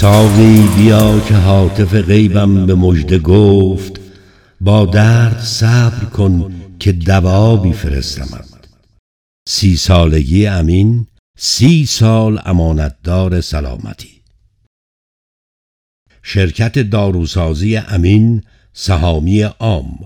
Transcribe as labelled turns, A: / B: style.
A: ساقی بیا که حاطف غیبم به مژده گفت با درد صبر کن که دوا فرستمد سی سالگی امین سی سال امانتدار سلامتی. شرکت داروسازی امین سهامی عام.